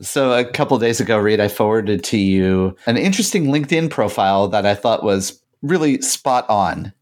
So a couple days ago, Reed, I forwarded to you an interesting LinkedIn profile that I thought was really spot on.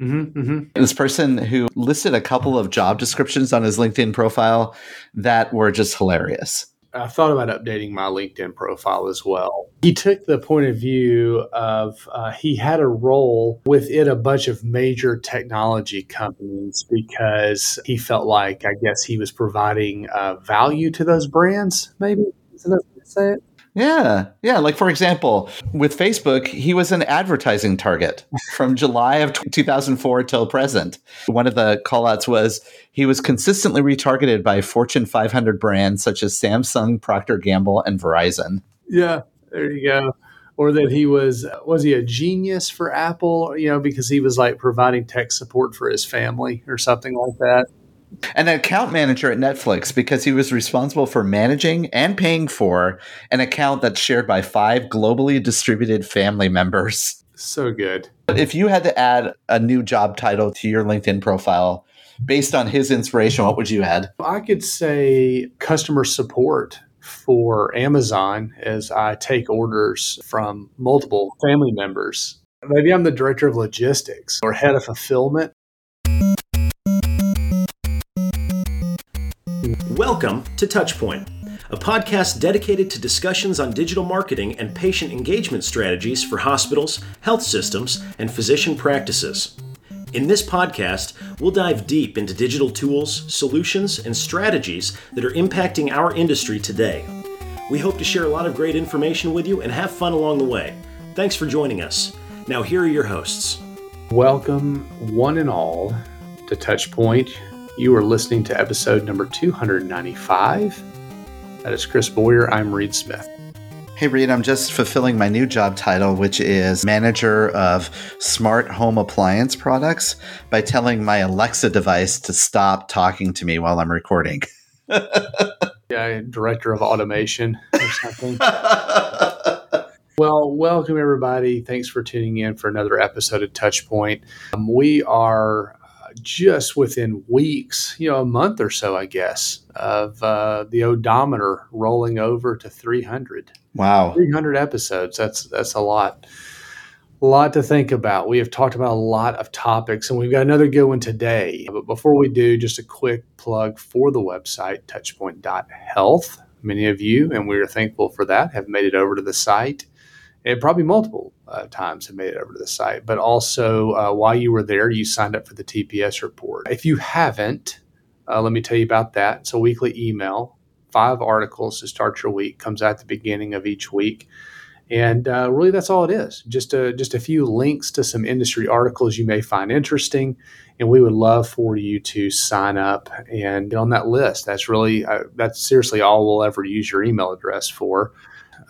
Mm-hmm, mm-hmm. This person who listed a couple of job descriptions on his LinkedIn profile that were just hilarious. I thought about updating my LinkedIn profile as well. He took the point of view of uh, he had a role within a bunch of major technology companies because he felt like, I guess, he was providing uh, value to those brands, maybe. Is that say it? Yeah. Yeah. Like, for example, with Facebook, he was an advertising target from July of 2004 till present. One of the callouts was he was consistently retargeted by Fortune 500 brands such as Samsung, Procter Gamble, and Verizon. Yeah. There you go. Or that he was, was he a genius for Apple, you know, because he was like providing tech support for his family or something like that? An account manager at Netflix because he was responsible for managing and paying for an account that's shared by five globally distributed family members. So good. If you had to add a new job title to your LinkedIn profile based on his inspiration, what would you add? I could say customer support for Amazon as I take orders from multiple family members. Maybe I'm the director of logistics or head of fulfillment Welcome to Touchpoint, a podcast dedicated to discussions on digital marketing and patient engagement strategies for hospitals, health systems, and physician practices. In this podcast, we'll dive deep into digital tools, solutions, and strategies that are impacting our industry today. We hope to share a lot of great information with you and have fun along the way. Thanks for joining us. Now, here are your hosts. Welcome, one and all, to Touchpoint, you are listening to episode number 295. That is Chris Boyer. I'm Reed Smith. Hey, Reed, I'm just fulfilling my new job title, which is Manager of Smart Home Appliance Products, by telling my Alexa device to stop talking to me while I'm recording. yeah, Director of Automation or something. Well, welcome everybody. Thanks for tuning in for another episode of Touchpoint. Um, we are just within weeks, you know, a month or so, I guess, of uh, the odometer rolling over to 300. Wow, 300 episodes. That's that's a lot. A lot to think about. We have talked about a lot of topics, and we've got another good one today. But before we do, just a quick plug for the website, touchpoint.health. Many of you, and we are thankful for that, have made it over to the site and probably multiple uh, times have made it over to the site. But also, uh, while you were there, you signed up for the TPS report. If you haven't, uh, let me tell you about that. It's a weekly email, five articles to start your week, comes out at the beginning of each week. And uh, really, that's all it is. Just a, just a few links to some industry articles you may find interesting. And we would love for you to sign up and get on that list. That's really, uh, that's seriously all we'll ever use your email address for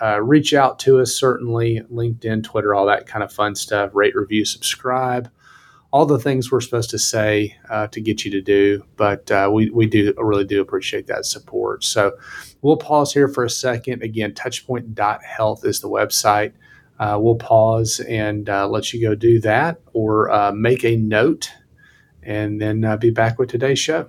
uh, reach out to us, certainly LinkedIn, Twitter, all that kind of fun stuff. Rate, review, subscribe, all the things we're supposed to say uh, to get you to do. But uh, we, we do really do appreciate that support. So we'll pause here for a second. Again, touchpoint.health is the website. Uh, we'll pause and uh, let you go do that or uh, make a note and then be back with today's show.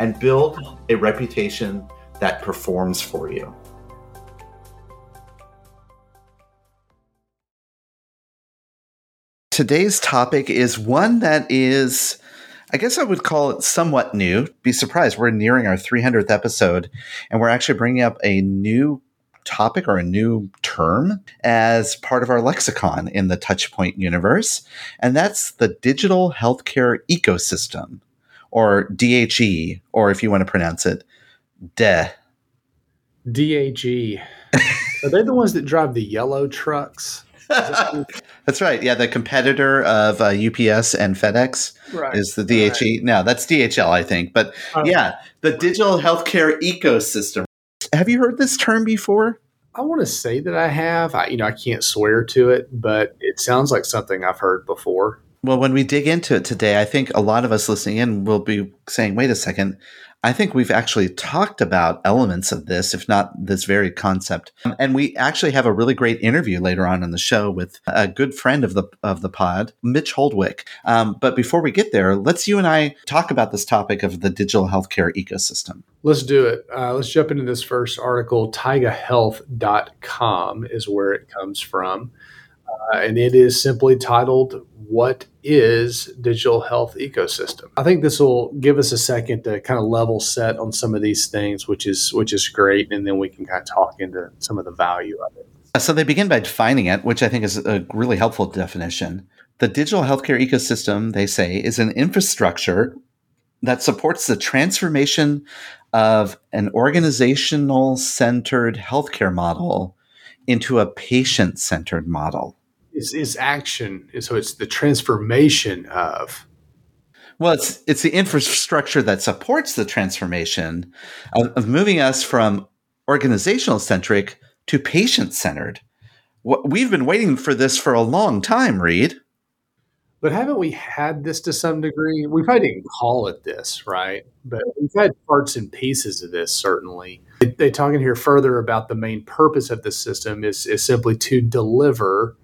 and build a reputation that performs for you. Today's topic is one that is I guess I would call it somewhat new. Be surprised. We're nearing our 300th episode, and we're actually bringing up a new topic or a new term as part of our lexicon in the Touchpoint universe, and that's the digital healthcare ecosystem, or DHE, or if you want to pronounce it, DE. DHE. Are they the ones that drive the yellow trucks? that's right. Yeah, the competitor of uh, UPS and FedEx right. is the DHE. Right. No, that's DHL, I think. But um, yeah, the digital healthcare ecosystem. Have you heard this term before? I want to say that I have. I, you know, I can't swear to it, but it sounds like something I've heard before. Well, when we dig into it today, I think a lot of us listening in will be saying, wait a second, I think we've actually talked about elements of this, if not this very concept. And we actually have a really great interview later on in the show with a good friend of the of the pod, Mitch Holdwick. Um, but before we get there, let's you and I talk about this topic of the digital healthcare ecosystem. Let's do it. Uh, let's jump into this first article. TaigaHealth.com is where it comes from. Uh, and it is simply titled what is digital health ecosystem? I think this will give us a second to kind of level set on some of these things which is which is great and then we can kind of talk into some of the value of it. Uh, so they begin by defining it which i think is a really helpful definition. The digital healthcare ecosystem they say is an infrastructure that supports the transformation of an organizational centered healthcare model into a patient centered model is, is action. So it's the transformation of. Well, it's it's the infrastructure that supports the transformation of, of moving us from organizational centric to patient centered. We've been waiting for this for a long time, Reed. But haven't we had this to some degree? We probably didn't call it this, right? But we've had parts and pieces of this, certainly. They, they talk in here further about the main purpose of the system is, is simply to deliver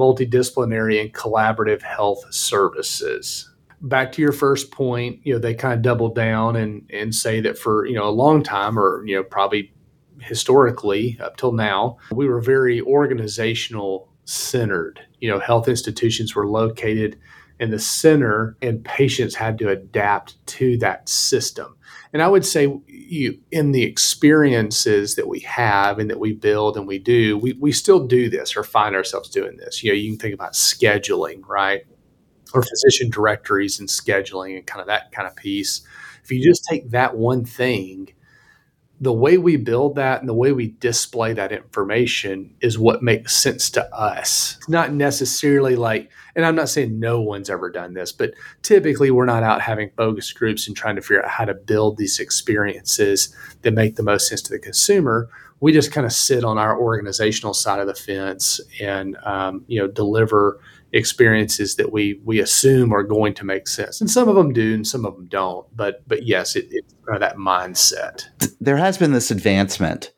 multidisciplinary and collaborative health services. Back to your first point, you know, they kind of double down and, and say that for, you know, a long time or, you know, probably historically up till now, we were very organizational centered. You know, health institutions were located in the center and patients had to adapt to that system. And I would say you in the experiences that we have and that we build and we do, we, we still do this or find ourselves doing this. You know, you can think about scheduling, right? Or physician directories and scheduling and kind of that kind of piece. If you just take that one thing the way we build that and the way we display that information is what makes sense to us. It's not necessarily like, and I'm not saying no one's ever done this, but typically we're not out having focus groups and trying to figure out how to build these experiences that make the most sense to the consumer. We just kind of sit on our organizational side of the fence and um, you know deliver experiences that we we assume are going to make sense. And some of them do and some of them don't. But but yes it, it's kind of that mindset. There has been this advancement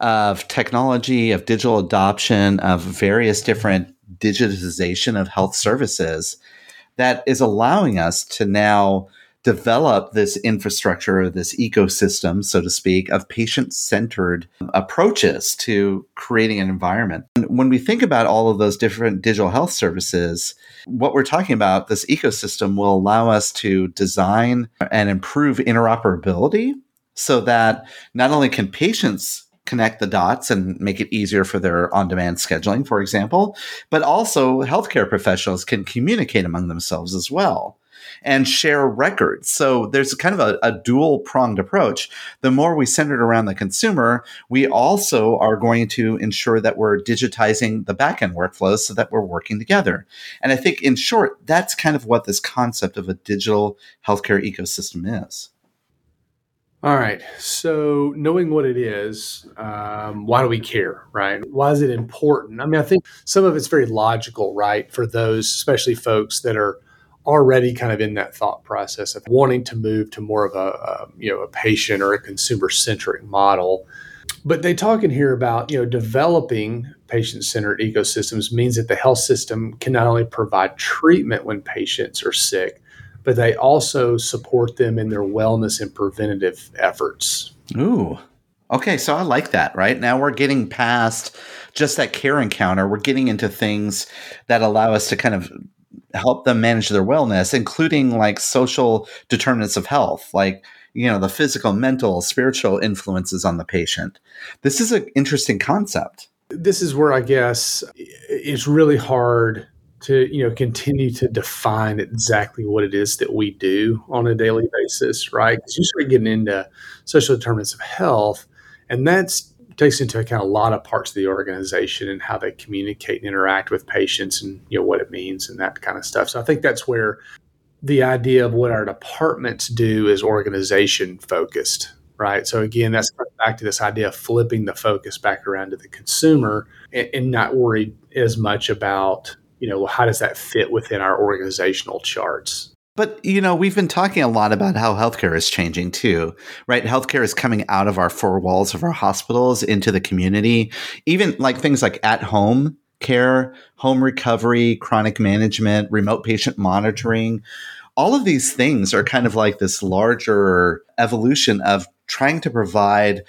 of technology of digital adoption of various different digitization of health services that is allowing us to now develop this infrastructure, this ecosystem, so to speak, of patient centered approaches to creating an environment. And when we think about all of those different digital health services, what we're talking about, this ecosystem will allow us to design and improve interoperability so that not only can patients connect the dots and make it easier for their on demand scheduling, for example, but also healthcare professionals can communicate among themselves as well and share records. So there's kind of a, a dual pronged approach. The more we center it around the consumer, we also are going to ensure that we're digitizing the backend workflows so that we're working together. And I think, in short, that's kind of what this concept of a digital healthcare ecosystem is. All right. So, knowing what it is, um, why do we care, right? Why is it important? I mean, I think some of it's very logical, right, for those, especially folks that are already kind of in that thought process of wanting to move to more of a, a you know a patient or a consumer centric model. But they talk in here about you know developing patient centered ecosystems means that the health system can not only provide treatment when patients are sick but they also support them in their wellness and preventative efforts. Ooh. Okay so i like that right? Now we're getting past just that care encounter. We're getting into things that allow us to kind of help them manage their wellness, including like social determinants of health, like you know the physical, mental, spiritual influences on the patient. This is an interesting concept. This is where I guess it's really hard to you know continue to define exactly what it is that we do on a daily basis, right? Because you start getting into social determinants of health, and that's takes into account a lot of parts of the organization and how they communicate and interact with patients and you know what it means and that kind of stuff. So I think that's where the idea of what our departments do is organization focused, right? So again, that's mm-hmm. back to this idea of flipping the focus back around to the consumer and, and not worried as much about you know how does that fit within our organizational charts but, you know, we've been talking a lot about how healthcare is changing too, right? Healthcare is coming out of our four walls of our hospitals into the community, even like things like at home care, home recovery, chronic management, remote patient monitoring. All of these things are kind of like this larger evolution of trying to provide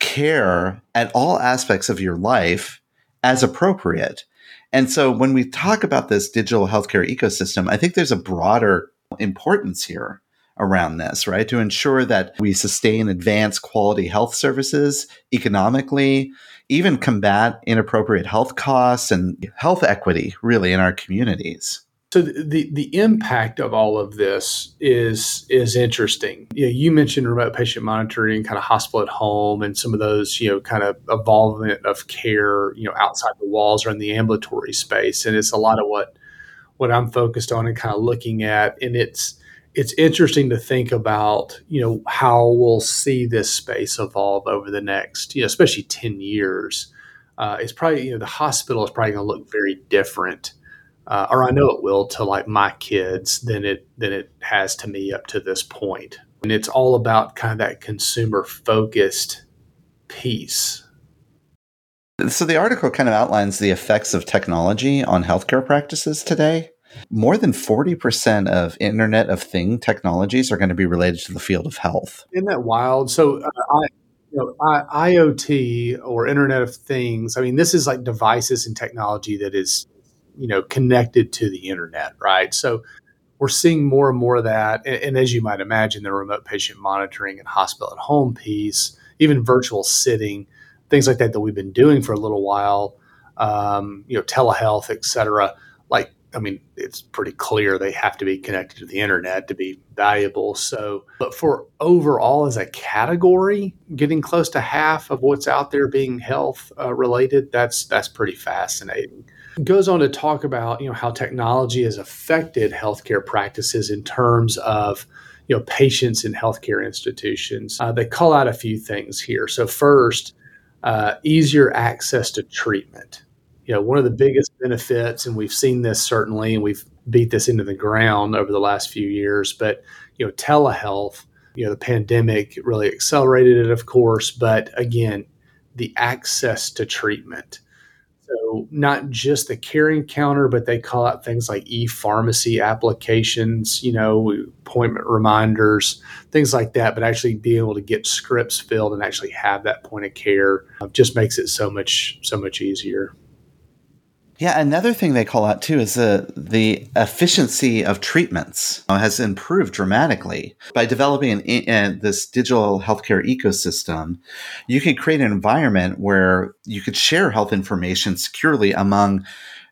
care at all aspects of your life as appropriate. And so when we talk about this digital healthcare ecosystem, I think there's a broader importance here around this, right? To ensure that we sustain advanced quality health services economically, even combat inappropriate health costs and health equity really in our communities. So the the impact of all of this is is interesting. You, know, you mentioned remote patient monitoring, kind of hospital at home, and some of those you know kind of evolvement of care you know outside the walls or in the ambulatory space, and it's a lot of what what I'm focused on and kind of looking at. And it's it's interesting to think about, you know, how we'll see this space evolve over the next, you know, especially 10 years. Uh, it's probably, you know, the hospital is probably going to look very different, uh, or I know it will to like my kids than it than it has to me up to this point. And it's all about kind of that consumer focused piece so the article kind of outlines the effects of technology on healthcare practices today. More than 40% of Internet of Thing technologies are going to be related to the field of health. Isn't that wild? So, uh, I, you know, I, IoT or Internet of Things, I mean, this is like devices and technology that is, you know, connected to the internet, right? So, we're seeing more and more of that. And, and as you might imagine, the remote patient monitoring and hospital at home piece, even virtual sitting things like that that we've been doing for a little while, um, you know, telehealth, et cetera. Like, I mean, it's pretty clear they have to be connected to the internet to be valuable. So, but for overall as a category, getting close to half of what's out there being health uh, related, that's that's pretty fascinating. It goes on to talk about you know how technology has affected healthcare practices in terms of you know patients in healthcare institutions. Uh, they call out a few things here. So first uh, easier access to treatment. You know, one of the biggest benefits, and we've seen this certainly, and we've beat this into the ground over the last few years, but you know, telehealth, you know, the pandemic really accelerated it, of course, but again, the access to treatment so not just the care encounter, but they call out things like e-pharmacy applications, you know, appointment reminders, things like that. But actually being able to get scripts filled and actually have that point of care uh, just makes it so much so much easier. Yeah, another thing they call out too is the the efficiency of treatments uh, has improved dramatically by developing an, uh, this digital healthcare ecosystem. You can create an environment where you could share health information securely among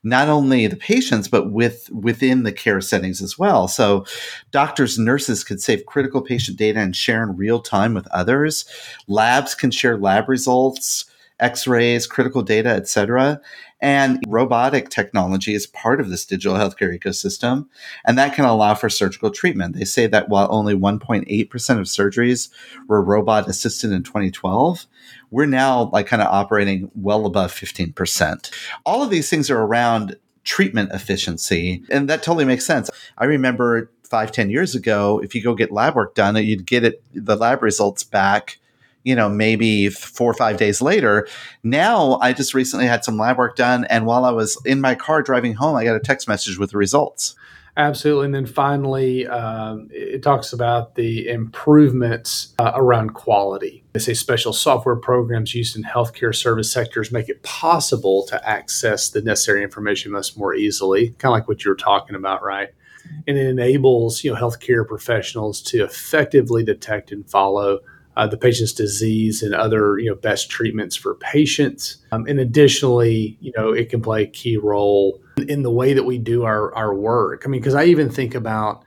not only the patients but with within the care settings as well. So doctors nurses could save critical patient data and share in real time with others. Labs can share lab results x-rays critical data etc and robotic technology is part of this digital healthcare ecosystem, and that can allow for surgical treatment. They say that while only 1.8% of surgeries were robot assisted in 2012, we're now like kind of operating well above 15%. All of these things are around treatment efficiency, and that totally makes sense. I remember five, ten years ago, if you go get lab work done, you'd get it the lab results back you know, maybe four or five days later. Now, I just recently had some lab work done, and while I was in my car driving home, I got a text message with the results. Absolutely. And then finally, um, it talks about the improvements uh, around quality. They say special software programs used in healthcare service sectors make it possible to access the necessary information much more easily, kind of like what you were talking about, right? And it enables you know healthcare professionals to effectively detect and follow uh, the patient's disease and other you know best treatments for patients. Um, and additionally, you know, it can play a key role in the way that we do our our work. I mean, because I even think about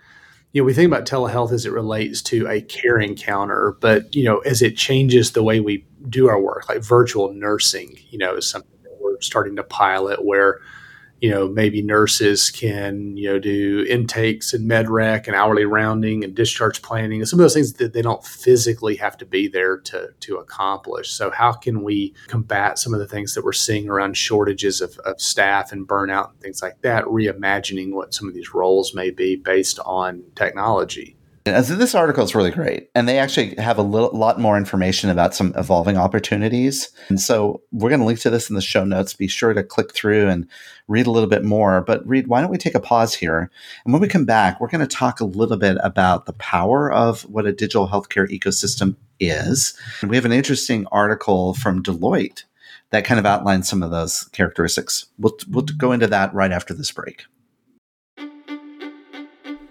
you know we think about telehealth as it relates to a care encounter, but you know as it changes the way we do our work, like virtual nursing, you know, is something that we're starting to pilot where you know, maybe nurses can, you know, do intakes and med rec and hourly rounding and discharge planning and some of those things that they don't physically have to be there to, to accomplish. So how can we combat some of the things that we're seeing around shortages of, of staff and burnout and things like that, reimagining what some of these roles may be based on technology? So this article is really great, and they actually have a little, lot more information about some evolving opportunities. And so we're going to link to this in the show notes. Be sure to click through and read a little bit more. But Reed, why don't we take a pause here? And when we come back, we're going to talk a little bit about the power of what a digital healthcare ecosystem is. And we have an interesting article from Deloitte that kind of outlines some of those characteristics. We'll, we'll go into that right after this break.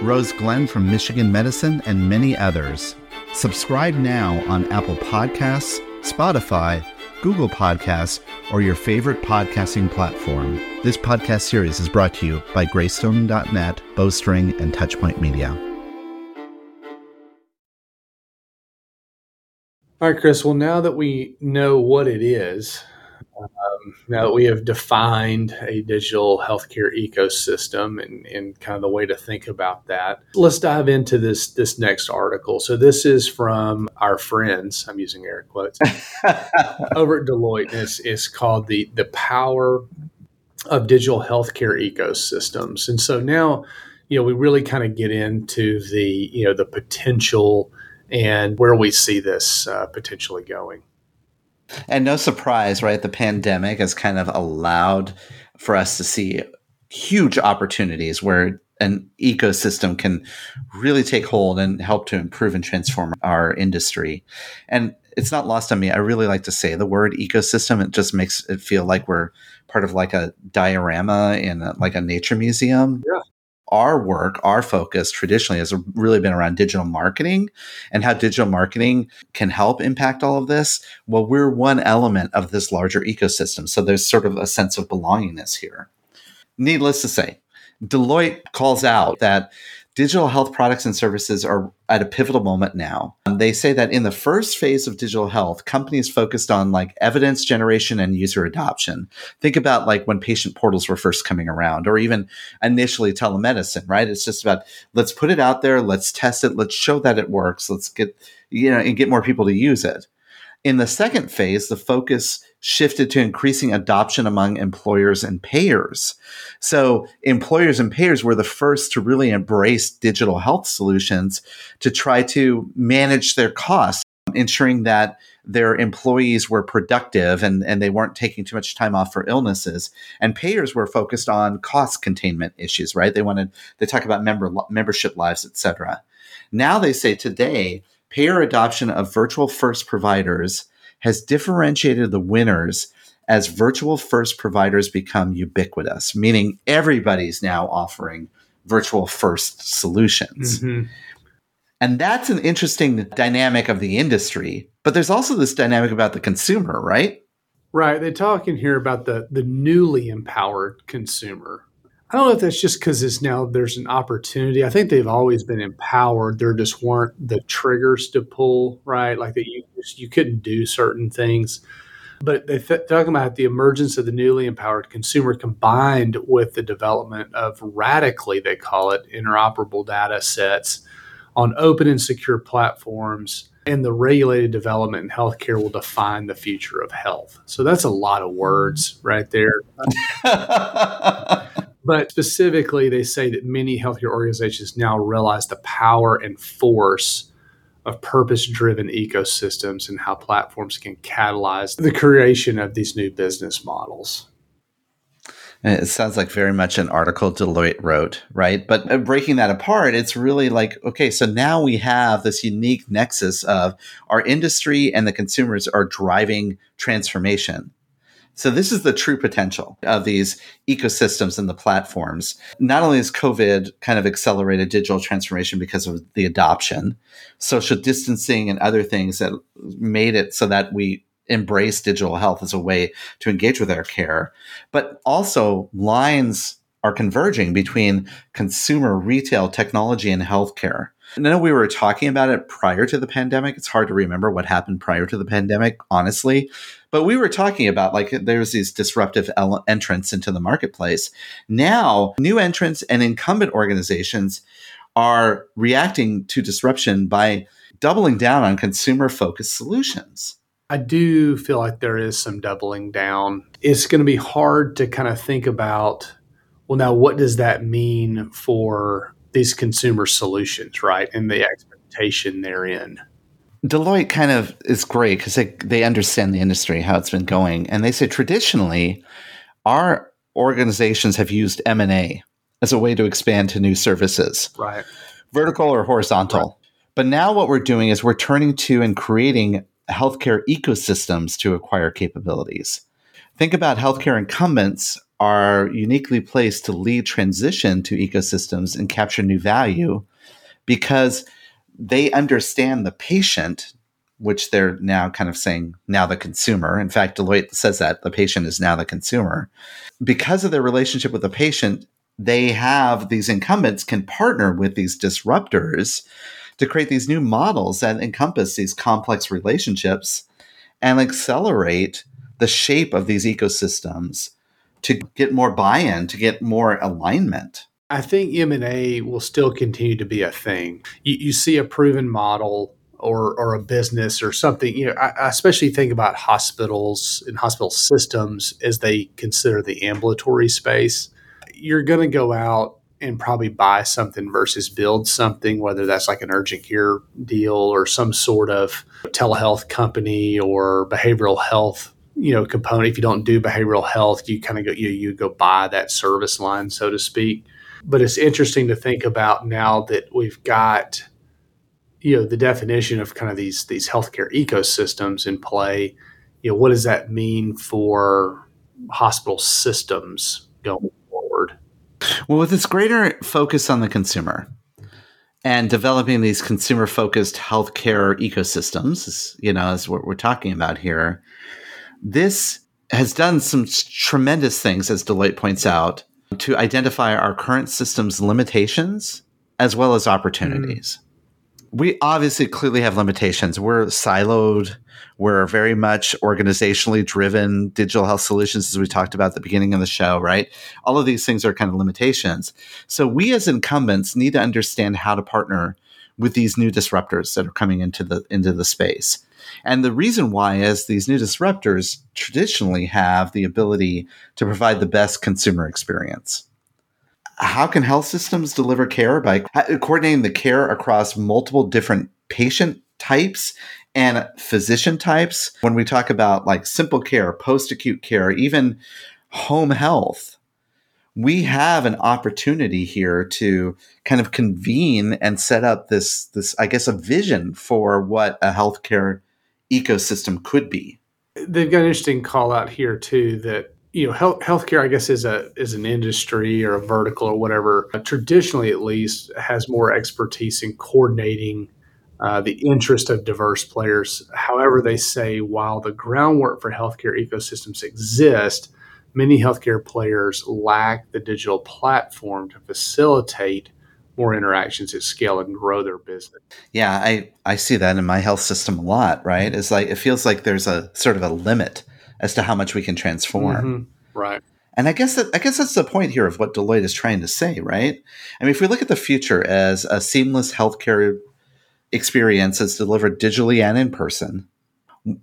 Rose Glenn from Michigan Medicine, and many others. Subscribe now on Apple Podcasts, Spotify, Google Podcasts, or your favorite podcasting platform. This podcast series is brought to you by Greystone.net, Bowstring, and Touchpoint Media. All right, Chris. Well, now that we know what it is, um, now that we have defined a digital healthcare ecosystem and, and kind of the way to think about that, let's dive into this this next article. So this is from our friends. I'm using air quotes over at Deloitte. It's, it's called the the power of digital healthcare ecosystems. And so now, you know, we really kind of get into the you know the potential and where we see this uh, potentially going. And no surprise, right? The pandemic has kind of allowed for us to see huge opportunities where an ecosystem can really take hold and help to improve and transform our industry. And it's not lost on me. I really like to say the word ecosystem. It just makes it feel like we're part of like a diorama in a, like a nature museum. Yeah our work, our focus traditionally has really been around digital marketing and how digital marketing can help impact all of this. Well, we're one element of this larger ecosystem. So there's sort of a sense of belongingness here. Needless to say, Deloitte calls out that digital health products and services are at a pivotal moment now. Um, they say that in the first phase of digital health, companies focused on like evidence generation and user adoption. Think about like when patient portals were first coming around, or even initially telemedicine, right? It's just about let's put it out there, let's test it, let's show that it works, let's get, you know, and get more people to use it. In the second phase, the focus shifted to increasing adoption among employers and payers. So, employers and payers were the first to really embrace digital health solutions to try to manage their costs, ensuring that their employees were productive and, and they weren't taking too much time off for illnesses. And payers were focused on cost containment issues, right? They wanted, they talk about member membership lives, et cetera. Now they say today, payer adoption of virtual first providers has differentiated the winners as virtual first providers become ubiquitous, meaning everybody's now offering virtual first solutions. Mm-hmm. And that's an interesting dynamic of the industry. But there's also this dynamic about the consumer, right? Right. They talk in here about the the newly empowered consumer. I don't know if that's just because it's now there's an opportunity. I think they've always been empowered. There just weren't the triggers to pull, right? Like that you you couldn't do certain things. But they th- talking about the emergence of the newly empowered consumer combined with the development of radically, they call it, interoperable data sets on open and secure platforms. And the regulated development in healthcare will define the future of health. So that's a lot of words right there. but specifically, they say that many healthcare organizations now realize the power and force of purpose driven ecosystems and how platforms can catalyze the creation of these new business models. It sounds like very much an article Deloitte wrote, right? But uh, breaking that apart, it's really like, okay, so now we have this unique nexus of our industry and the consumers are driving transformation. So this is the true potential of these ecosystems and the platforms. Not only has COVID kind of accelerated digital transformation because of the adoption, social distancing and other things that made it so that we embrace digital health as a way to engage with our care, but also lines are converging between consumer, retail, technology, and healthcare. I know we were talking about it prior to the pandemic. It's hard to remember what happened prior to the pandemic, honestly. But we were talking about like there's these disruptive ele- entrants into the marketplace. Now, new entrants and incumbent organizations are reacting to disruption by doubling down on consumer focused solutions. I do feel like there is some doubling down. It's going to be hard to kind of think about, well, now what does that mean for these consumer solutions, right? And the expectation therein. Deloitte kind of is great because they, they understand the industry, how it's been going. And they say traditionally, our organizations have used M&A as a way to expand to new services. Right. Vertical or horizontal. Right. But now what we're doing is we're turning to and creating healthcare ecosystems to acquire capabilities. Think about healthcare incumbents are uniquely placed to lead transition to ecosystems and capture new value because they understand the patient, which they're now kind of saying now the consumer. In fact, Deloitte says that the patient is now the consumer. Because of their relationship with the patient, they have these incumbents can partner with these disruptors to create these new models that encompass these complex relationships and accelerate the shape of these ecosystems to get more buy-in, to get more alignment. I think M&A will still continue to be a thing. You, you see a proven model or, or a business or something, you know, I, I especially think about hospitals and hospital systems as they consider the ambulatory space. You're going to go out and probably buy something versus build something, whether that's like an urgent care deal or some sort of telehealth company or behavioral health, you know, component. If you don't do behavioral health, you kind of go you you go buy that service line, so to speak. But it's interesting to think about now that we've got, you know, the definition of kind of these these healthcare ecosystems in play. You know, what does that mean for hospital systems going forward? well, with this greater focus on the consumer and developing these consumer focused healthcare ecosystems, you know, is what we're talking about here, this has done some tremendous things, as Deloitte points out, to identify our current system's limitations as well as opportunities. Mm we obviously clearly have limitations. We're siloed. We're very much organizationally driven digital health solutions, as we talked about at the beginning of the show, right? All of these things are kind of limitations. So we as incumbents need to understand how to partner with these new disruptors that are coming into the into the space. And the reason why is these new disruptors traditionally have the ability to provide the best consumer experience. How can health systems deliver care by coordinating the care across multiple different patient types and physician types? When we talk about like simple care post acute care even home health we have an opportunity here to kind of convene and set up this this i guess a vision for what a healthcare ecosystem could be they've got an interesting call out here too that you know, health healthcare, I guess, is a is an industry or a vertical or whatever. Uh, traditionally, at least, has more expertise in coordinating uh, the interest of diverse players. However, they say while the groundwork for healthcare ecosystems exist, many healthcare players lack the digital platform to facilitate more interactions at scale and grow their business. Yeah, I, I see that in my health system a lot, right? It's like it feels like there's a sort of a limit as to how much we can transform. Mm-hmm. Right. And I guess that I guess that's the point here of what Deloitte is trying to say, right? I mean, if we look at the future as a seamless healthcare experience that's delivered digitally and in person,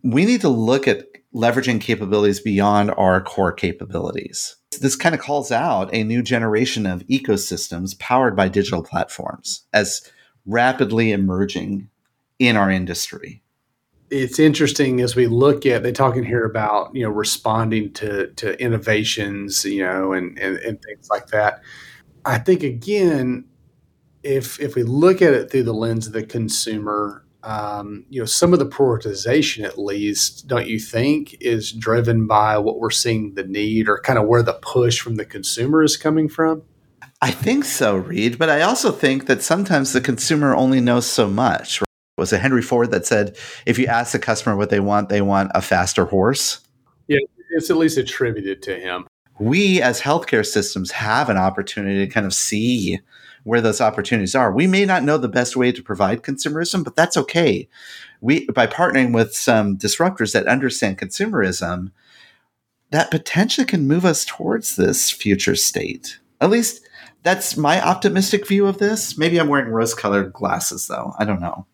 we need to look at leveraging capabilities beyond our core capabilities. This kind of calls out a new generation of ecosystems powered by digital platforms as rapidly emerging in our industry. It's interesting as we look at they're talking here about you know responding to to innovations you know and, and and things like that. I think again, if if we look at it through the lens of the consumer, um, you know, some of the prioritization, at least, don't you think, is driven by what we're seeing the need or kind of where the push from the consumer is coming from? I think so, Reed. But I also think that sometimes the consumer only knows so much. Right? Was it Henry Ford that said, if you ask the customer what they want, they want a faster horse? Yeah, it's at least attributed to him. We as healthcare systems have an opportunity to kind of see where those opportunities are. We may not know the best way to provide consumerism, but that's okay. We by partnering with some disruptors that understand consumerism, that potentially can move us towards this future state. At least that's my optimistic view of this. Maybe I'm wearing rose-colored glasses though. I don't know.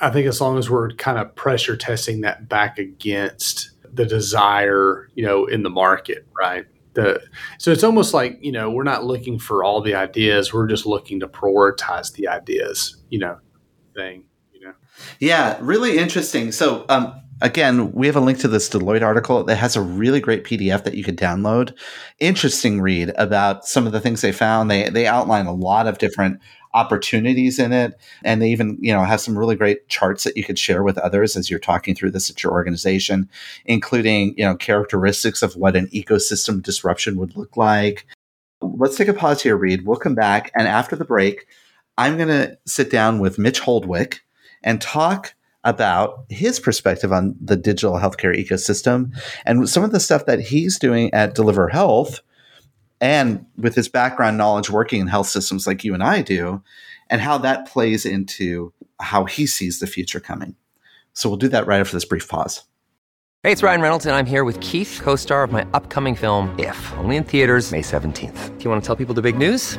I think as long as we're kind of pressure testing that back against the desire, you know, in the market, right? The so it's almost like you know we're not looking for all the ideas we're just looking to prioritize the ideas you know thing you know? Yeah really interesting. So um again we have a link to this deloitte article that has a really great pdf that you could download. Interesting read about some of the things they found. They they outline a lot of different opportunities in it. And they even, you know, have some really great charts that you could share with others as you're talking through this at your organization, including, you know, characteristics of what an ecosystem disruption would look like. Let's take a pause here, Reed. We'll come back. And after the break, I'm going to sit down with Mitch Holdwick and talk about his perspective on the digital healthcare ecosystem and some of the stuff that he's doing at DeliverHealth and with his background knowledge working in health systems like you and I do, and how that plays into how he sees the future coming. So we'll do that right after this brief pause. Hey, it's Ryan Reynolds, and I'm here with Keith, co star of my upcoming film, If, only in theaters, May 17th. Do you want to tell people the big news?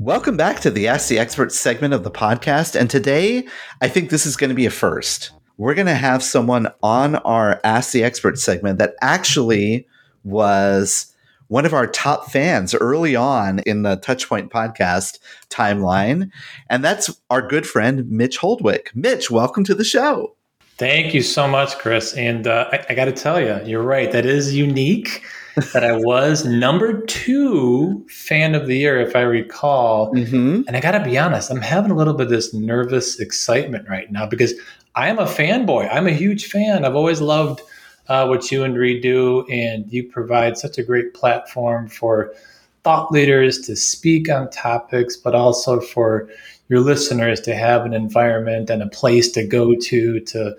Welcome back to the Ask the Expert segment of the podcast. And today, I think this is going to be a first. We're going to have someone on our Ask the Expert segment that actually was one of our top fans early on in the Touchpoint podcast timeline. And that's our good friend, Mitch Holdwick. Mitch, welcome to the show. Thank you so much, Chris. And uh, I, I got to tell you, you're right. That is unique that I was number two fan of the year, if I recall. Mm-hmm. And I got to be honest, I'm having a little bit of this nervous excitement right now because I am a fanboy. I'm a huge fan. I've always loved uh, what you and Reed do, and you provide such a great platform for thought leaders to speak on topics, but also for your listeners to have an environment and a place to go to to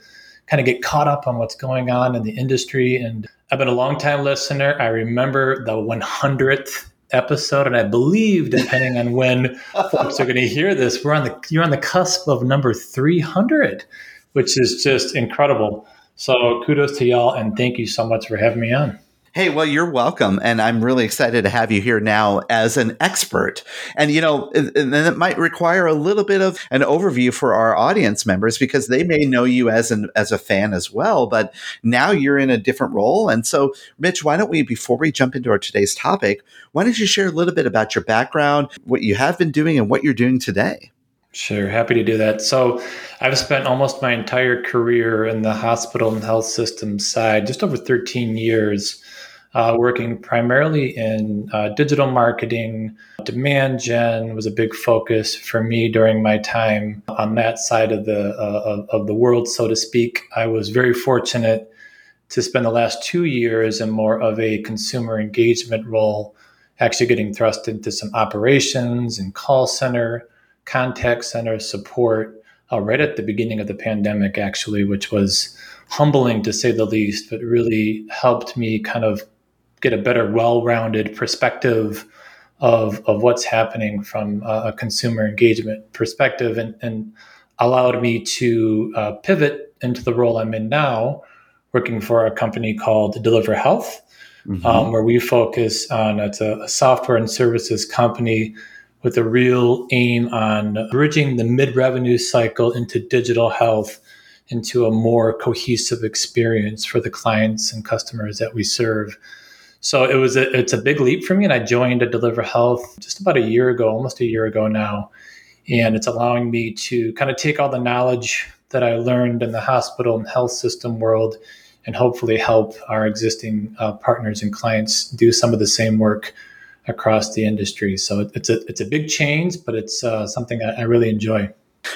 kind of get caught up on what's going on in the industry and I've been a long time listener. I remember the 100th episode, and I believe, depending on when folks are going to hear this, we're on the you're on the cusp of number 300, which is just incredible. So kudos to y'all, and thank you so much for having me on. Hey, well, you're welcome. And I'm really excited to have you here now as an expert. And, you know, and it might require a little bit of an overview for our audience members because they may know you as an, as a fan as well, but now you're in a different role. And so, Mitch, why don't we, before we jump into our today's topic, why don't you share a little bit about your background, what you have been doing and what you're doing today? Sure, happy to do that. So, I've spent almost my entire career in the hospital and health system side, just over 13 years uh, working primarily in uh, digital marketing. Demand gen was a big focus for me during my time on that side of the uh, of, of the world, so to speak. I was very fortunate to spend the last two years in more of a consumer engagement role, actually getting thrust into some operations and call center, contact center support uh, right at the beginning of the pandemic, actually, which was humbling to say the least, but really helped me kind of get a better, well-rounded perspective of of what's happening from a consumer engagement perspective, and, and allowed me to uh, pivot into the role I'm in now, working for a company called DeliverHealth, mm-hmm. um, where we focus on it's a, a software and services company with a real aim on bridging the mid-revenue cycle into digital health into a more cohesive experience for the clients and customers that we serve. So it was a, it's a big leap for me, and I joined a DeliverHealth just about a year ago, almost a year ago now, and it's allowing me to kind of take all the knowledge that I learned in the hospital and health system world, and hopefully help our existing uh, partners and clients do some of the same work across the industry. So it's a it's a big change, but it's uh, something I, I really enjoy.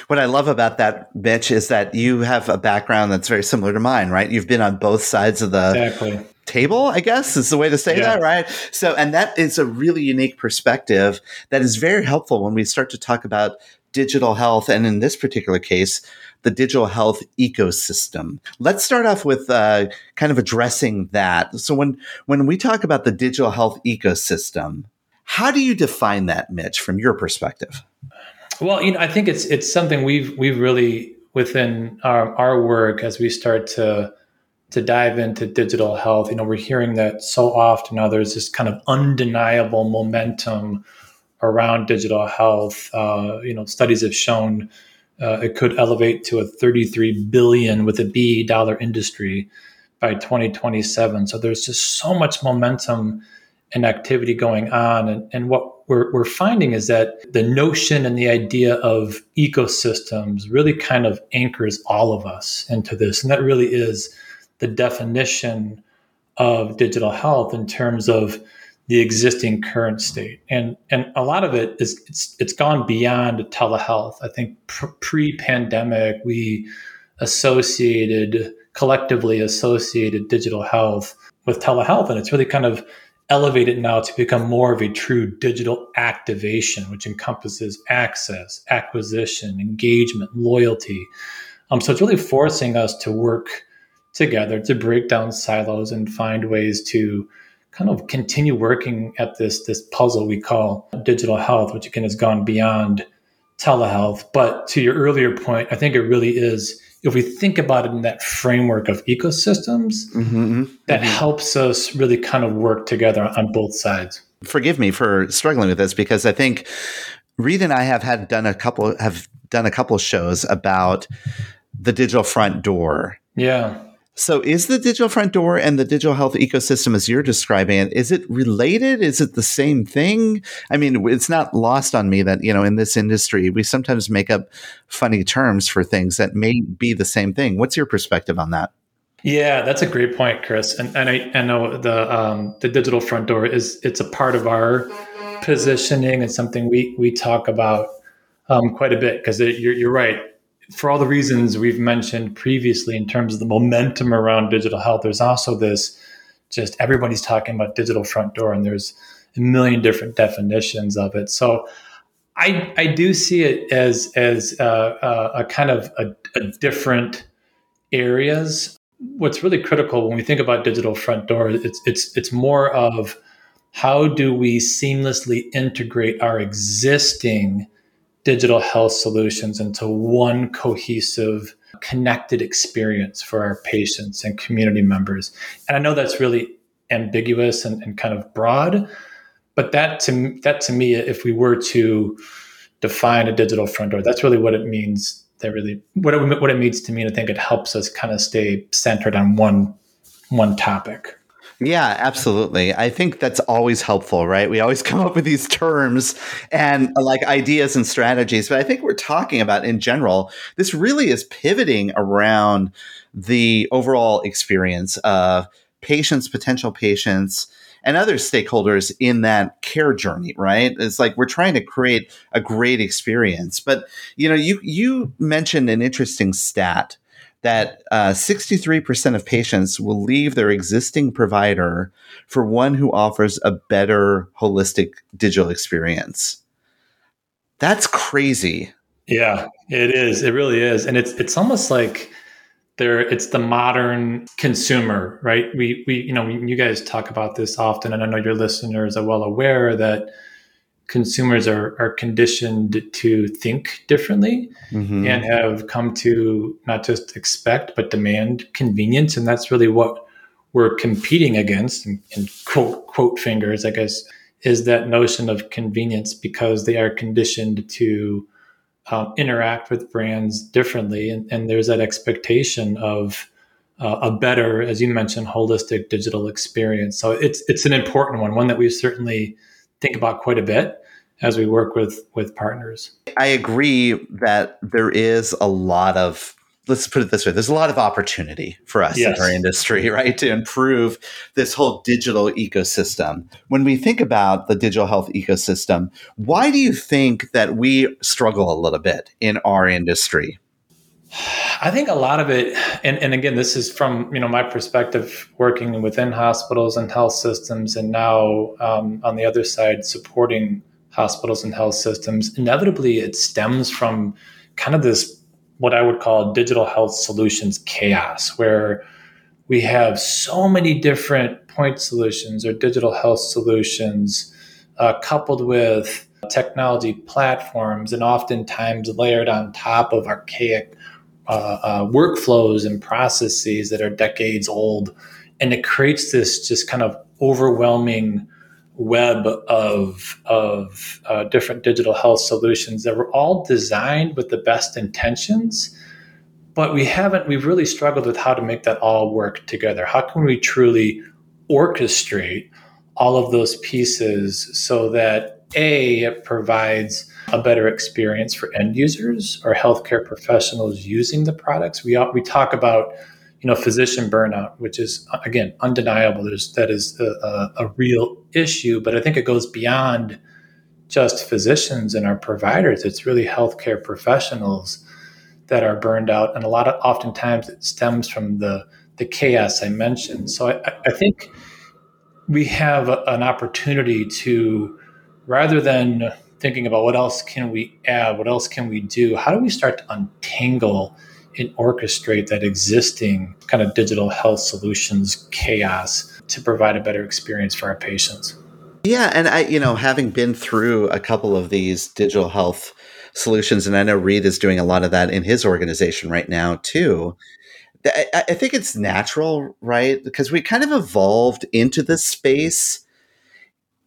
What I love about that, Mitch, is that you have a background that's very similar to mine, right? You've been on both sides of the exactly. Table, I guess is the way to say yeah. that, right? So, and that is a really unique perspective that is very helpful when we start to talk about digital health, and in this particular case, the digital health ecosystem. Let's start off with uh, kind of addressing that. So, when when we talk about the digital health ecosystem, how do you define that, Mitch, from your perspective? Well, you know, I think it's it's something we've we've really within our, our work as we start to to dive into digital health. You know, we're hearing that so often now. There's this kind of undeniable momentum around digital health. Uh, you know, studies have shown uh, it could elevate to a 33 billion with a B dollar industry by 2027. So there's just so much momentum and activity going on. And, and what we're, we're finding is that the notion and the idea of ecosystems really kind of anchors all of us into this. And that really is the definition of digital health in terms of the existing current state. And, and a lot of it is it's, it's gone beyond telehealth. I think pre pandemic, we associated, collectively associated digital health with telehealth. And it's really kind of elevated now to become more of a true digital activation, which encompasses access, acquisition, engagement, loyalty. Um, so it's really forcing us to work together to break down silos and find ways to kind of continue working at this this puzzle we call digital health, which again has gone beyond telehealth. But to your earlier point, I think it really is if we think about it in that framework of ecosystems, mm-hmm, that mm-hmm. helps us really kind of work together on both sides. Forgive me for struggling with this because I think Reed and I have had done a couple have done a couple shows about the digital front door. Yeah. So is the digital front door and the digital health ecosystem as you're describing it, is it related? Is it the same thing? I mean, it's not lost on me that, you know, in this industry, we sometimes make up funny terms for things that may be the same thing. What's your perspective on that? Yeah, that's a great point, Chris. And, and I, I know the um, the digital front door is it's a part of our positioning and something we we talk about um, quite a bit because you're, you're right for all the reasons we've mentioned previously in terms of the momentum around digital health, there's also this just everybody's talking about digital front door, and there's a million different definitions of it. So I, I do see it as as uh, uh, a kind of a, a different areas. What's really critical when we think about digital front door, it's it's it's more of how do we seamlessly integrate our existing digital health solutions into one cohesive, connected experience for our patients and community members. And I know that's really ambiguous and, and kind of broad, but that to that to me, if we were to define a digital front door, that's really what it means. That really what it, what it means to me, and I think it helps us kind of stay centered on one one topic. Yeah, absolutely. I think that's always helpful, right? We always come up with these terms and uh, like ideas and strategies, but I think we're talking about in general, this really is pivoting around the overall experience of patients, potential patients, and other stakeholders in that care journey, right? It's like we're trying to create a great experience. But you know, you you mentioned an interesting stat that uh, 63% of patients will leave their existing provider for one who offers a better holistic digital experience. That's crazy. Yeah, it is. It really is. And it's it's almost like there it's the modern consumer, right? We we you know, you guys talk about this often and I know your listeners are well aware that consumers are, are conditioned to think differently mm-hmm. and have come to not just expect but demand convenience. And that's really what we're competing against and, quote quote fingers i guess is that notion of convenience because they are conditioned to um, interact with brands differently. And, and there's that expectation of uh, a better as you mentioned holistic digital experience. So it's it's an important one one that we've certainly think about quite a bit as we work with with partners. I agree that there is a lot of let's put it this way there's a lot of opportunity for us yes. in our industry right to improve this whole digital ecosystem when we think about the digital health ecosystem why do you think that we struggle a little bit in our industry I think a lot of it, and, and again, this is from you know my perspective, working within hospitals and health systems, and now um, on the other side, supporting hospitals and health systems. Inevitably, it stems from kind of this what I would call digital health solutions chaos, where we have so many different point solutions or digital health solutions uh, coupled with technology platforms and oftentimes layered on top of archaic uh, uh, workflows and processes that are decades old. And it creates this just kind of overwhelming web of, of uh, different digital health solutions that were all designed with the best intentions. But we haven't, we've really struggled with how to make that all work together. How can we truly orchestrate all of those pieces so that A, it provides a better experience for end users or healthcare professionals using the products. We we talk about you know physician burnout, which is uh, again undeniable. There's that is a, a, real issue, but I think it goes beyond just physicians and our providers. It's really healthcare professionals that are burned out, and a lot of oftentimes it stems from the the chaos I mentioned. So I, I think we have a, an opportunity to rather than thinking about what else can we add, what else can we do, how do we start to untangle and orchestrate that existing kind of digital health solutions chaos to provide a better experience for our patients? Yeah, and I, you know, having been through a couple of these digital health solutions, and I know Reed is doing a lot of that in his organization right now too. I think it's natural, right? Because we kind of evolved into this space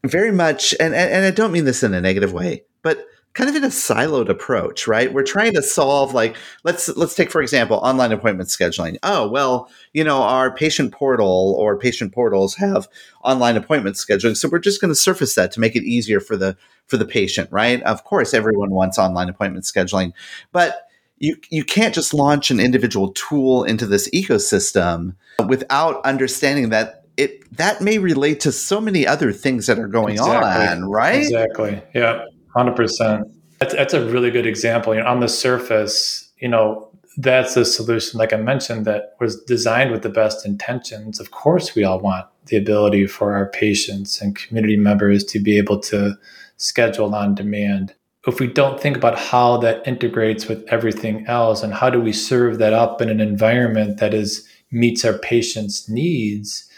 very much, and, and I don't mean this in a negative way, but kind of in a siloed approach, right? We're trying to solve like let's let's take for example online appointment scheduling. Oh, well, you know, our patient portal or patient portals have online appointment scheduling, so we're just going to surface that to make it easier for the for the patient, right? Of course, everyone wants online appointment scheduling, but you you can't just launch an individual tool into this ecosystem without understanding that it that may relate to so many other things that are going exactly. on, right? Exactly. Yeah. Hundred percent. That's, that's a really good example. You know, on the surface, you know, that's a solution, like I mentioned, that was designed with the best intentions. Of course, we all want the ability for our patients and community members to be able to schedule on demand. If we don't think about how that integrates with everything else and how do we serve that up in an environment that is meets our patients' needs,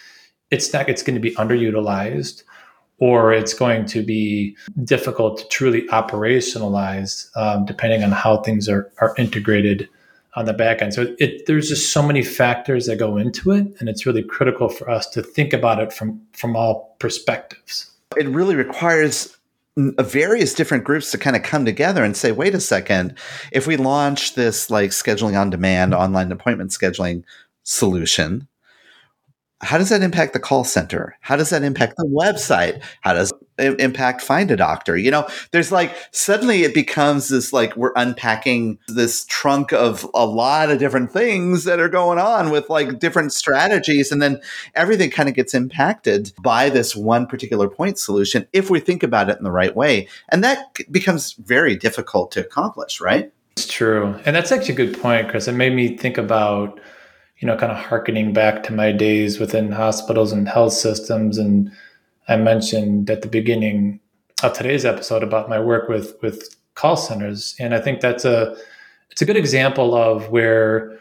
it's not it's going to be underutilized or it's going to be difficult to truly operationalize um, depending on how things are, are integrated on the back end. So it, there's just so many factors that go into it, and it's really critical for us to think about it from from all perspectives. It really requires various different groups to kind of come together and say, wait a second, if we launch this like scheduling on demand online appointment scheduling solution, how does that impact the call center? How does that impact the website? How does it impact find a doctor? You know, there's like suddenly it becomes this like we're unpacking this trunk of a lot of different things that are going on with like different strategies. And then everything kind of gets impacted by this one particular point solution if we think about it in the right way. And that becomes very difficult to accomplish, right? It's true. And that's actually a good point, Chris. It made me think about you know, kind of harkening back to my days within hospitals and health systems. And I mentioned at the beginning of today's episode about my work with with call centers, and I think that's a it's a good example of where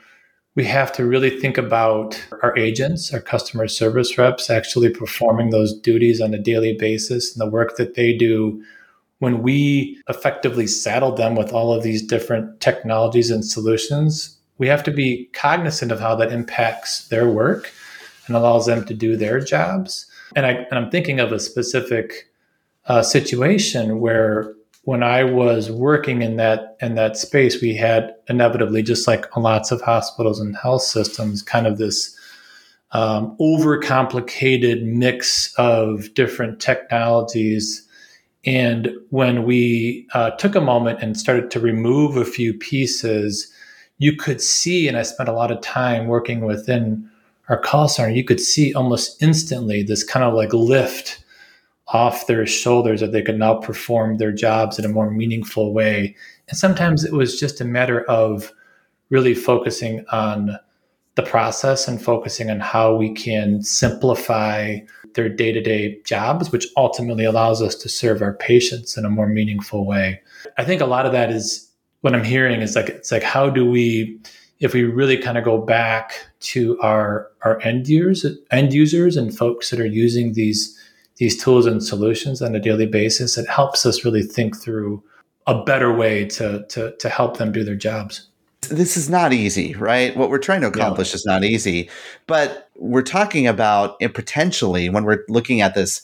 we have to really think about our agents, our customer service reps, actually performing those duties on a daily basis and the work that they do when we effectively saddle them with all of these different technologies and solutions we have to be cognizant of how that impacts their work and allows them to do their jobs. And, I, I'm thinking of a specific uh, situation where when I was working in that in that space, we had inevitably, just like lots of hospitals and health systems, kind of this um, overcomplicated mix of different technologies. And when we uh, took a moment and started to remove a few pieces, you could see, and I spent a lot of time working within our call center, you could see almost instantly this kind of like lift off their shoulders that they could now perform their jobs in a more meaningful way. And sometimes it was just a matter of really focusing on the process and focusing on how we can simplify their day to day jobs, which ultimately allows us to serve our patients in a more meaningful way. I think a lot of that is what I'm hearing is like it's like how do we if we really kind of go back to our our end users end users and folks that are using these these tools and solutions on a daily basis it helps us really think through a better way to to to help them do their jobs this is not easy right what we're trying to accomplish yeah. is not easy but we're talking about it potentially when we're looking at this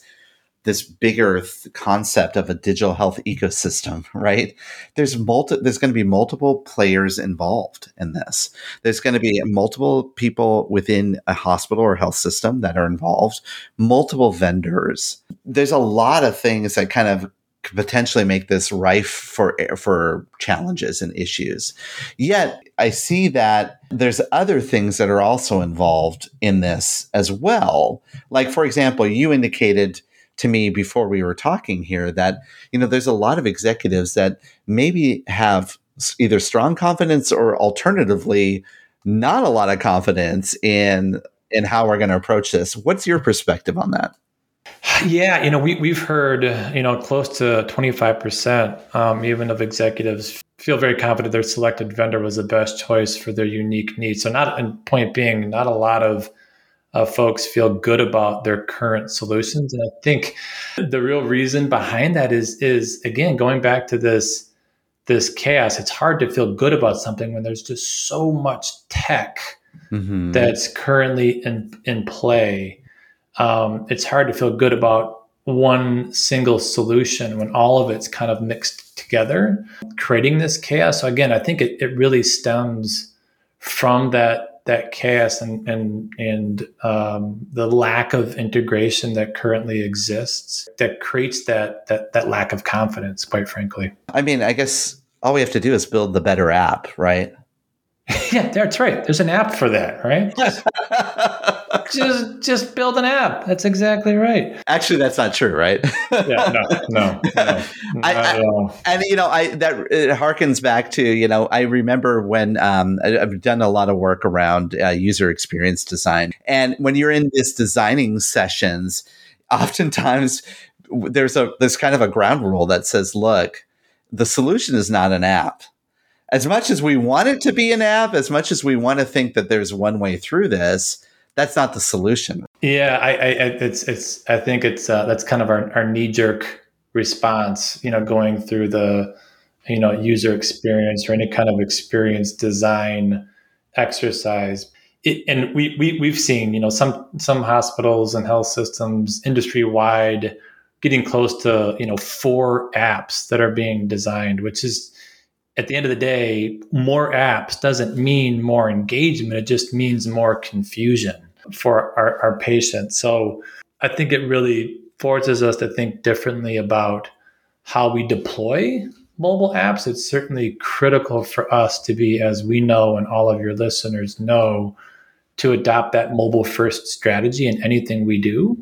this bigger th- concept of a digital health ecosystem, right? There's multi- there's going to be multiple players involved in this. There's going to be multiple people within a hospital or health system that are involved, multiple vendors. There's a lot of things that kind of potentially make this rife for for challenges and issues. Yet I see that there's other things that are also involved in this as well. Like for example, you indicated to me before we were talking here that you know there's a lot of executives that maybe have either strong confidence or alternatively not a lot of confidence in in how we're going to approach this. What's your perspective on that? Yeah you know we, we've heard you know close to 25% um, even of executives feel very confident their selected vendor was the best choice for their unique needs. So not and point being not a lot of uh, folks feel good about their current solutions. And I think the real reason behind that is is again going back to this this chaos. It's hard to feel good about something when there's just so much tech mm-hmm. that's currently in in play. Um, it's hard to feel good about one single solution when all of it's kind of mixed together, creating this chaos. So again, I think it, it really stems from that that chaos and and and um, the lack of integration that currently exists that creates that that that lack of confidence. Quite frankly, I mean, I guess all we have to do is build the better app, right? yeah, that's right. There's an app for that, right? just just build an app. That's exactly right. Actually, that's not true, right? yeah, no, no, no. I, I, and you know, I that it harkens back to you know, I remember when um, I, have done a lot of work around uh, user experience design, and when you're in this designing sessions, oftentimes there's a there's kind of a ground rule that says, look, the solution is not an app as much as we want it to be an app, as much as we want to think that there's one way through this, that's not the solution. Yeah, I, I it's it's I think it's uh, that's kind of our, our knee jerk response. You know, going through the you know user experience or any kind of experience design exercise. It, and we, we we've seen you know some some hospitals and health systems industry wide getting close to you know four apps that are being designed, which is at the end of the day, more apps doesn't mean more engagement. It just means more confusion. for our, our patients. So I think it really forces us to think differently about how we deploy mobile apps. It's certainly critical for us to be, as we know, and all of your listeners know, to adopt that mobile first strategy in anything we do.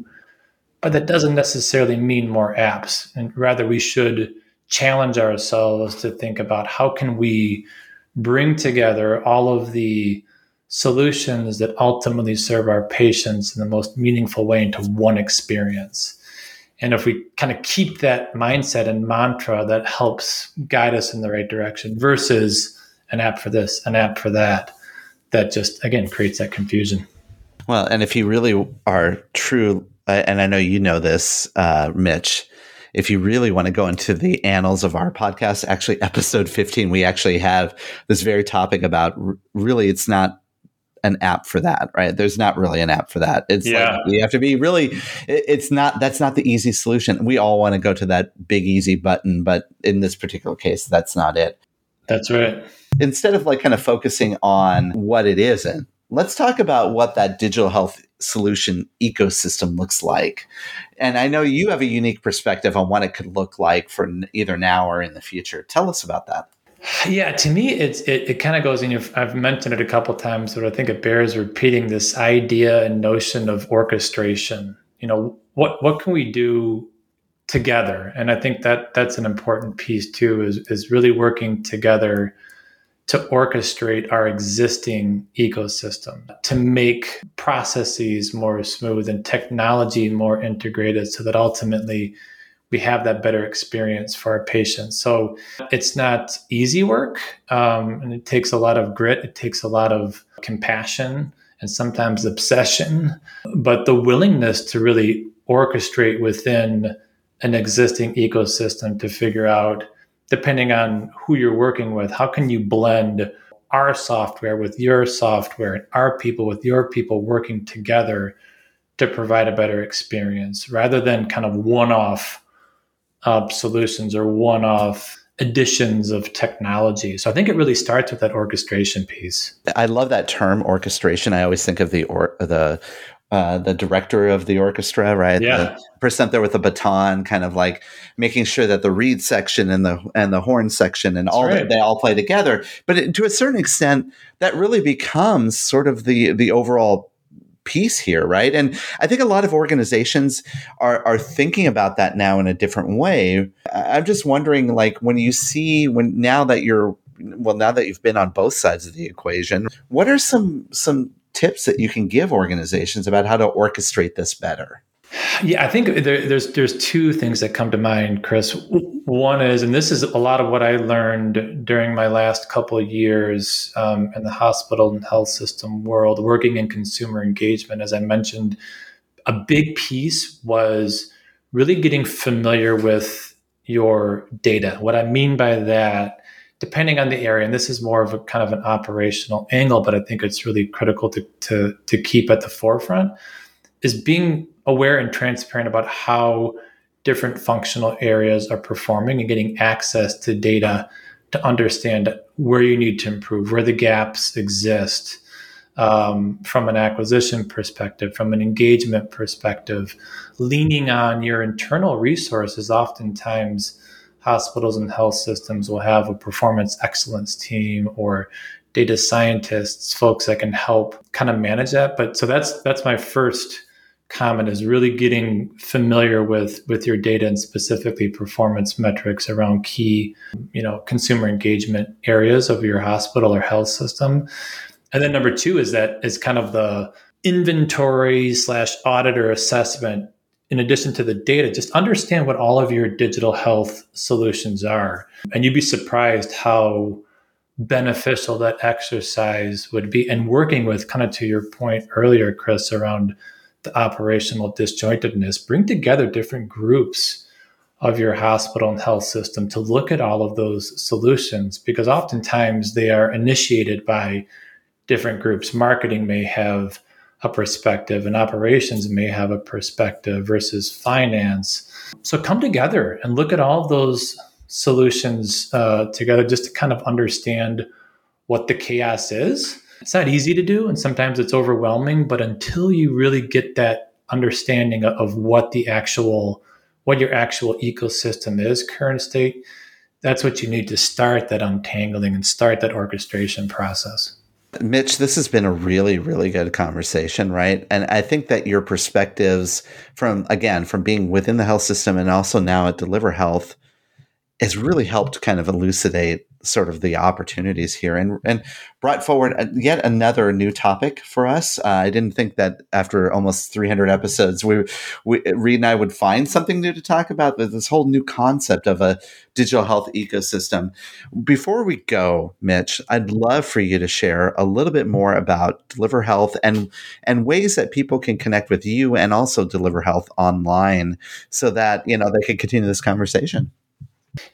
But that doesn't necessarily mean more apps. And rather, we should challenge ourselves to think about how can we bring together all of the solutions that ultimately serve our patients in the most meaningful way into one experience. And if we kind of keep that mindset and mantra, that helps guide us in the right direction versus an app for this, an app for that, that just, again, creates that confusion. Well, and if you really are true, uh, and I know you know this, uh, Mitch, if you really want to go into the annals of our podcast, actually, episode 15, we actually have this very topic about r- really, it's not an app for that, right? There's not really an app for that. It's yeah. like you have to be really, it, it's not, that's not the easy solution. We all want to go to that big easy button, but in this particular case, that's not it. That's right. Instead of like kind of focusing on what it isn't, let's talk about what that digital health solution ecosystem looks like. And I know you have a unique perspective on what it could look like for either now or in the future. Tell us about that. Yeah, to me, it's it, it kind of goes in. I've mentioned it a couple times, but I think it bears repeating. This idea and notion of orchestration. You know, what what can we do together? And I think that that's an important piece too. Is is really working together to orchestrate our existing ecosystem, to make processes more smooth and technology more integrated so that ultimately we have that better experience for our patients. So it's not easy work, um, and it takes a lot of grit, it takes a lot of compassion and sometimes obsession, but the willingness to really orchestrate within an existing ecosystem to figure out depending on who you're working with, how can you blend our software with your software and our people with your people working together to provide a better experience rather than kind of one off uh, solutions or one off additions of technology. So I think it really starts with that orchestration piece. I love that term orchestration. I always think of the or the uh, the director of the orchestra, right? Yeah. The person there with a baton, kind of like making sure that the reed section and the and the horn section and That's all right. that they all play together. But it, to a certain extent, that really becomes sort of the the overall piece here, right? And I think a lot of organizations are are thinking about that now in a different way. I'm just wondering, like, when you see when now that you're well, now that you've been on both sides of the equation, what are some some tips that you can give organizations about how to orchestrate this better? Yeah, I think there, there's there's two things that come to mind, Chris. One is, and this is a lot of what I learned during my last couple years um, in the hospital and health system world, working in consumer engagement. As I mentioned, a big piece was really getting familiar with your data. What I mean by that depending on the area, and this is more of a kind of an operational angle, but I think it's really critical to, to, to keep at the forefront, is being aware and transparent about how different functional areas are performing and getting access to data to understand where you need to improve, where the gaps exist um, from an acquisition perspective, from an engagement perspective, leaning on your internal resources oftentimes hospitals and health systems will have a performance excellence team or data scientists, folks that can help kind of manage that. But so that's that's my first comment is really getting familiar with with your data and specifically performance metrics around key, you know, consumer engagement areas of your hospital or health system. And then number two is that is kind of the inventory slash auditor assessment in addition to the data, just understand what all of your digital health solutions are. And you'd be surprised how beneficial that exercise would be. And working with, kind of to your point earlier, Chris, around the operational disjointedness, bring together different groups of your hospital and health system to look at all of those solutions because oftentimes they are initiated by different groups. Marketing may have a perspective and operations may have a perspective versus finance. So come together and look at all those solutions uh, together just to kind of understand what the chaos is it's not easy to do and sometimes it's overwhelming, but until you really get that understanding of what the actual what your actual ecosystem is current state that's what you need to start that untangling and start that orchestration process Mitch, this has been a really, really good conversation, right? And I think that your perspectives from, again, from being within the health system and also now at DeliverHealth has really helped kind of elucidate sort of the opportunities here and and brought forward yet another new topic for us. Uh, I didn't think that after almost 300 episodes, we, we Reed and I would find something new to talk about. But this whole new concept of a digital health ecosystem. Before we go, Mitch, I'd love for you to share a little bit more about DeliverHealth and and ways that people can connect with you and also DeliverHealth online, so that you know they can continue this conversation.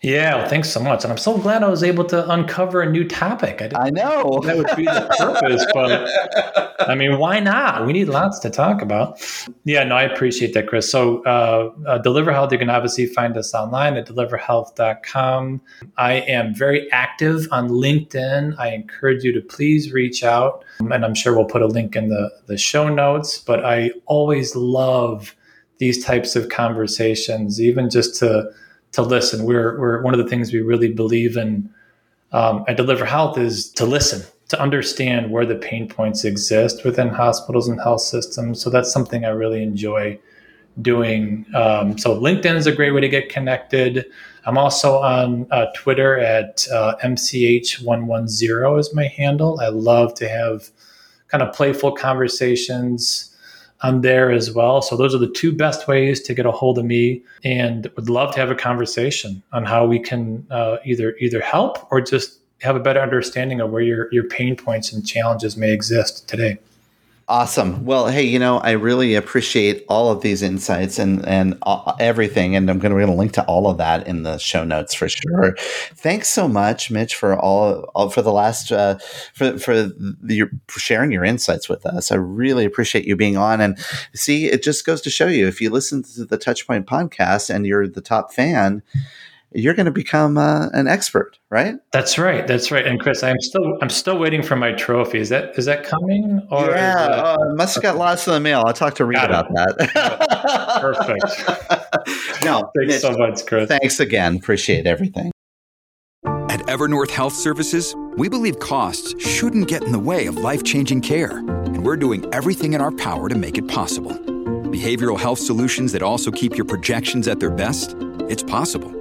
Yeah, well, thanks so much. And I'm so glad I was able to uncover a new topic. I, I know. That would be the purpose, but I mean, why not? We need lots to talk about. Yeah, no, I appreciate that, Chris. So, uh, uh, DeliverHealth, you can obviously find us online at deliverhealth.com. I am very active on LinkedIn. I encourage you to please reach out. And I'm sure we'll put a link in the, the show notes, but I always love these types of conversations, even just to to listen. We're, we're one of the things we really believe in um, at DeliverHealth is to listen, to understand where the pain points exist within hospitals and health systems. So that's something I really enjoy doing. Um, so LinkedIn is a great way to get connected. I'm also on uh, Twitter at uh, MCH110 is my handle. I love to have kind of playful conversations I'm there as well. So those are the two best ways to get a hold of me, and would love to have a conversation on how we can uh, either either help or just have a better understanding of where your your pain points and challenges may exist today. Awesome. Well, hey, you know, I really appreciate all of these insights and and uh, everything, and I'm going to link to all of that in the show notes for sure. Thanks so much, Mitch, for all, all for the last uh, for for, the, for sharing your insights with us. I really appreciate you being on. And see, it just goes to show you if you listen to the Touchpoint podcast and you're the top fan you're going to become uh, an expert, right? That's right. That's right. And Chris, I'm still I'm still waiting for my trophy. Is that is that coming? Or yeah, that, uh, must have got lost in the mail. I'll talk to Reed about that. Perfect. no, thanks Mitch, so much, Chris. Thanks again. Appreciate everything. At Evernorth Health Services, we believe costs shouldn't get in the way of life changing care, and we're doing everything in our power to make it possible. Behavioral health solutions that also keep your projections at their best. It's possible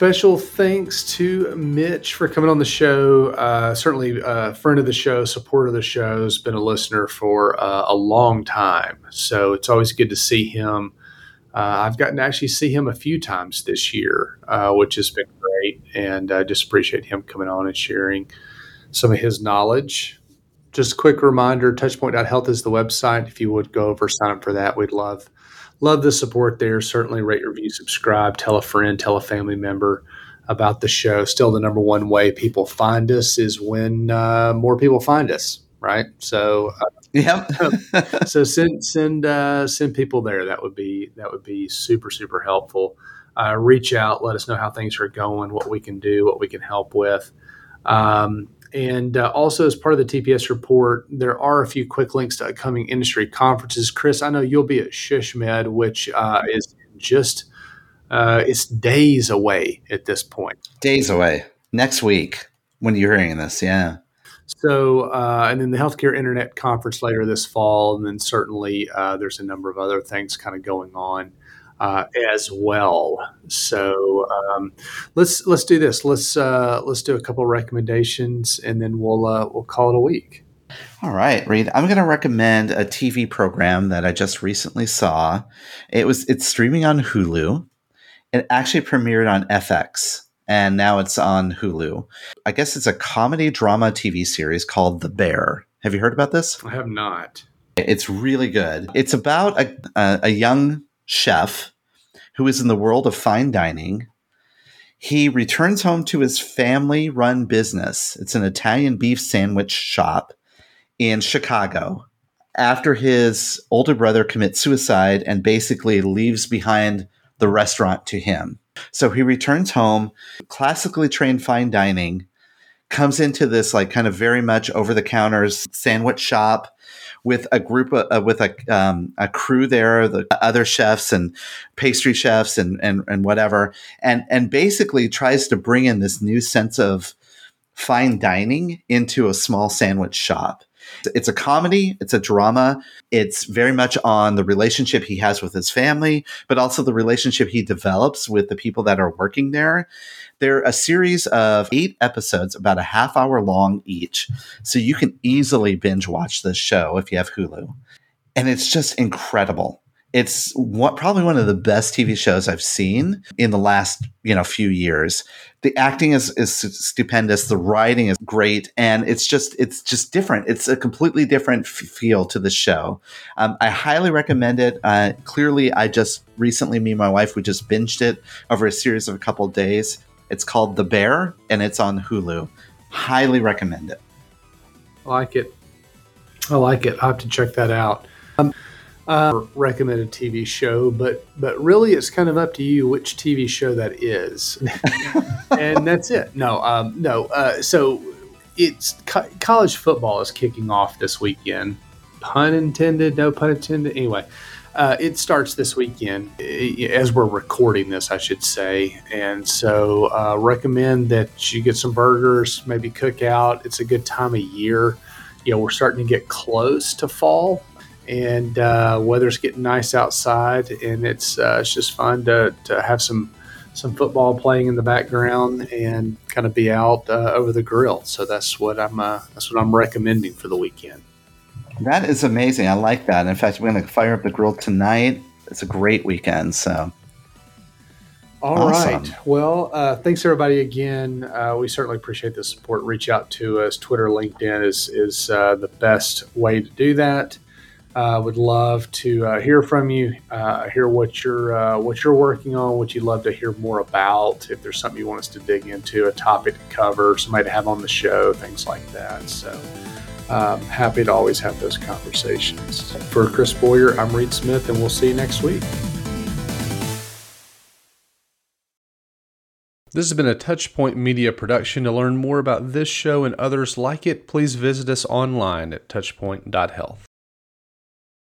Special thanks to Mitch for coming on the show. Uh, certainly, a uh, friend of the show, supporter of the show, has been a listener for uh, a long time. So it's always good to see him. Uh, I've gotten to actually see him a few times this year, uh, which has been great. And I just appreciate him coming on and sharing some of his knowledge. Just a quick reminder touchpoint.health is the website. If you would go over, sign up for that, we'd love love the support there. Certainly rate, your review, subscribe, tell a friend, tell a family member about the show. Still, the number one way people find us is when uh, more people find us, right? So, uh, yeah. so send send uh, send people there. That would be that would be super super helpful. Uh, reach out, let us know how things are going, what we can do, what we can help with. Um, and uh, also, as part of the TPS report, there are a few quick links to upcoming industry conferences. Chris, I know you'll be at SHSMD, which uh, is just uh, it's days away at this point. Days away. Next week when you're hearing this, yeah. So, uh, and then the Healthcare Internet Conference later this fall, and then certainly uh, there's a number of other things kind of going on uh, as well. So um, let's let's do this. Let's uh, let's do a couple recommendations, and then we'll uh, we'll call it a week. All right, Reed. I'm going to recommend a TV program that I just recently saw. It was it's streaming on Hulu. It actually premiered on FX and now it's on Hulu. I guess it's a comedy drama TV series called The Bear. Have you heard about this? I have not. It's really good. It's about a, a, a young chef who is in the world of fine dining. He returns home to his family run business. It's an Italian beef sandwich shop in Chicago after his older brother commits suicide and basically leaves behind the restaurant to him. So he returns home, classically trained fine dining, comes into this like kind of very much over the counters sandwich shop with a group of, uh, with a um, a crew there, the other chefs and pastry chefs and and and whatever, and and basically tries to bring in this new sense of fine dining into a small sandwich shop. It's a comedy, it's a drama. It's very much on the relationship he has with his family, but also the relationship he develops with the people that are working there. They're a series of eight episodes, about a half hour long each. So you can easily binge watch this show if you have Hulu. And it's just incredible. It's what, probably one of the best TV shows I've seen in the last you know few years. The acting is is stupendous, the writing is great, and it's just it's just different. It's a completely different f- feel to the show. Um, I highly recommend it. Uh, clearly, I just recently, me and my wife, we just binged it over a series of a couple of days. It's called The Bear, and it's on Hulu. Highly recommend it. I like it. I like it. I have to check that out. Um, uh, recommended TV show, but but really, it's kind of up to you which TV show that is, and that's it. No, um, no. Uh, so it's co- college football is kicking off this weekend. Pun intended. No pun intended. Anyway, uh, it starts this weekend as we're recording this, I should say. And so, uh, recommend that you get some burgers, maybe cook out. It's a good time of year. You know, we're starting to get close to fall, and uh, weather's getting nice outside, and it's uh, it's just fun to, to have some some football playing in the background and kind of be out uh, over the grill. So that's what I'm uh, that's what I'm recommending for the weekend. That is amazing. I like that. In fact, we're going to fire up the grill tonight. It's a great weekend. So, all awesome. right. Well, uh, thanks everybody again. Uh, we certainly appreciate the support. Reach out to us. Twitter, LinkedIn is is uh, the best way to do that. Uh, would love to uh, hear from you, uh, hear what you're uh, what you're working on, what you'd love to hear more about. If there's something you want us to dig into, a topic to cover, somebody to have on the show, things like that. So um, happy to always have those conversations. For Chris Boyer, I'm Reed Smith, and we'll see you next week. This has been a Touchpoint Media production. To learn more about this show and others like it, please visit us online at touchpoint.health.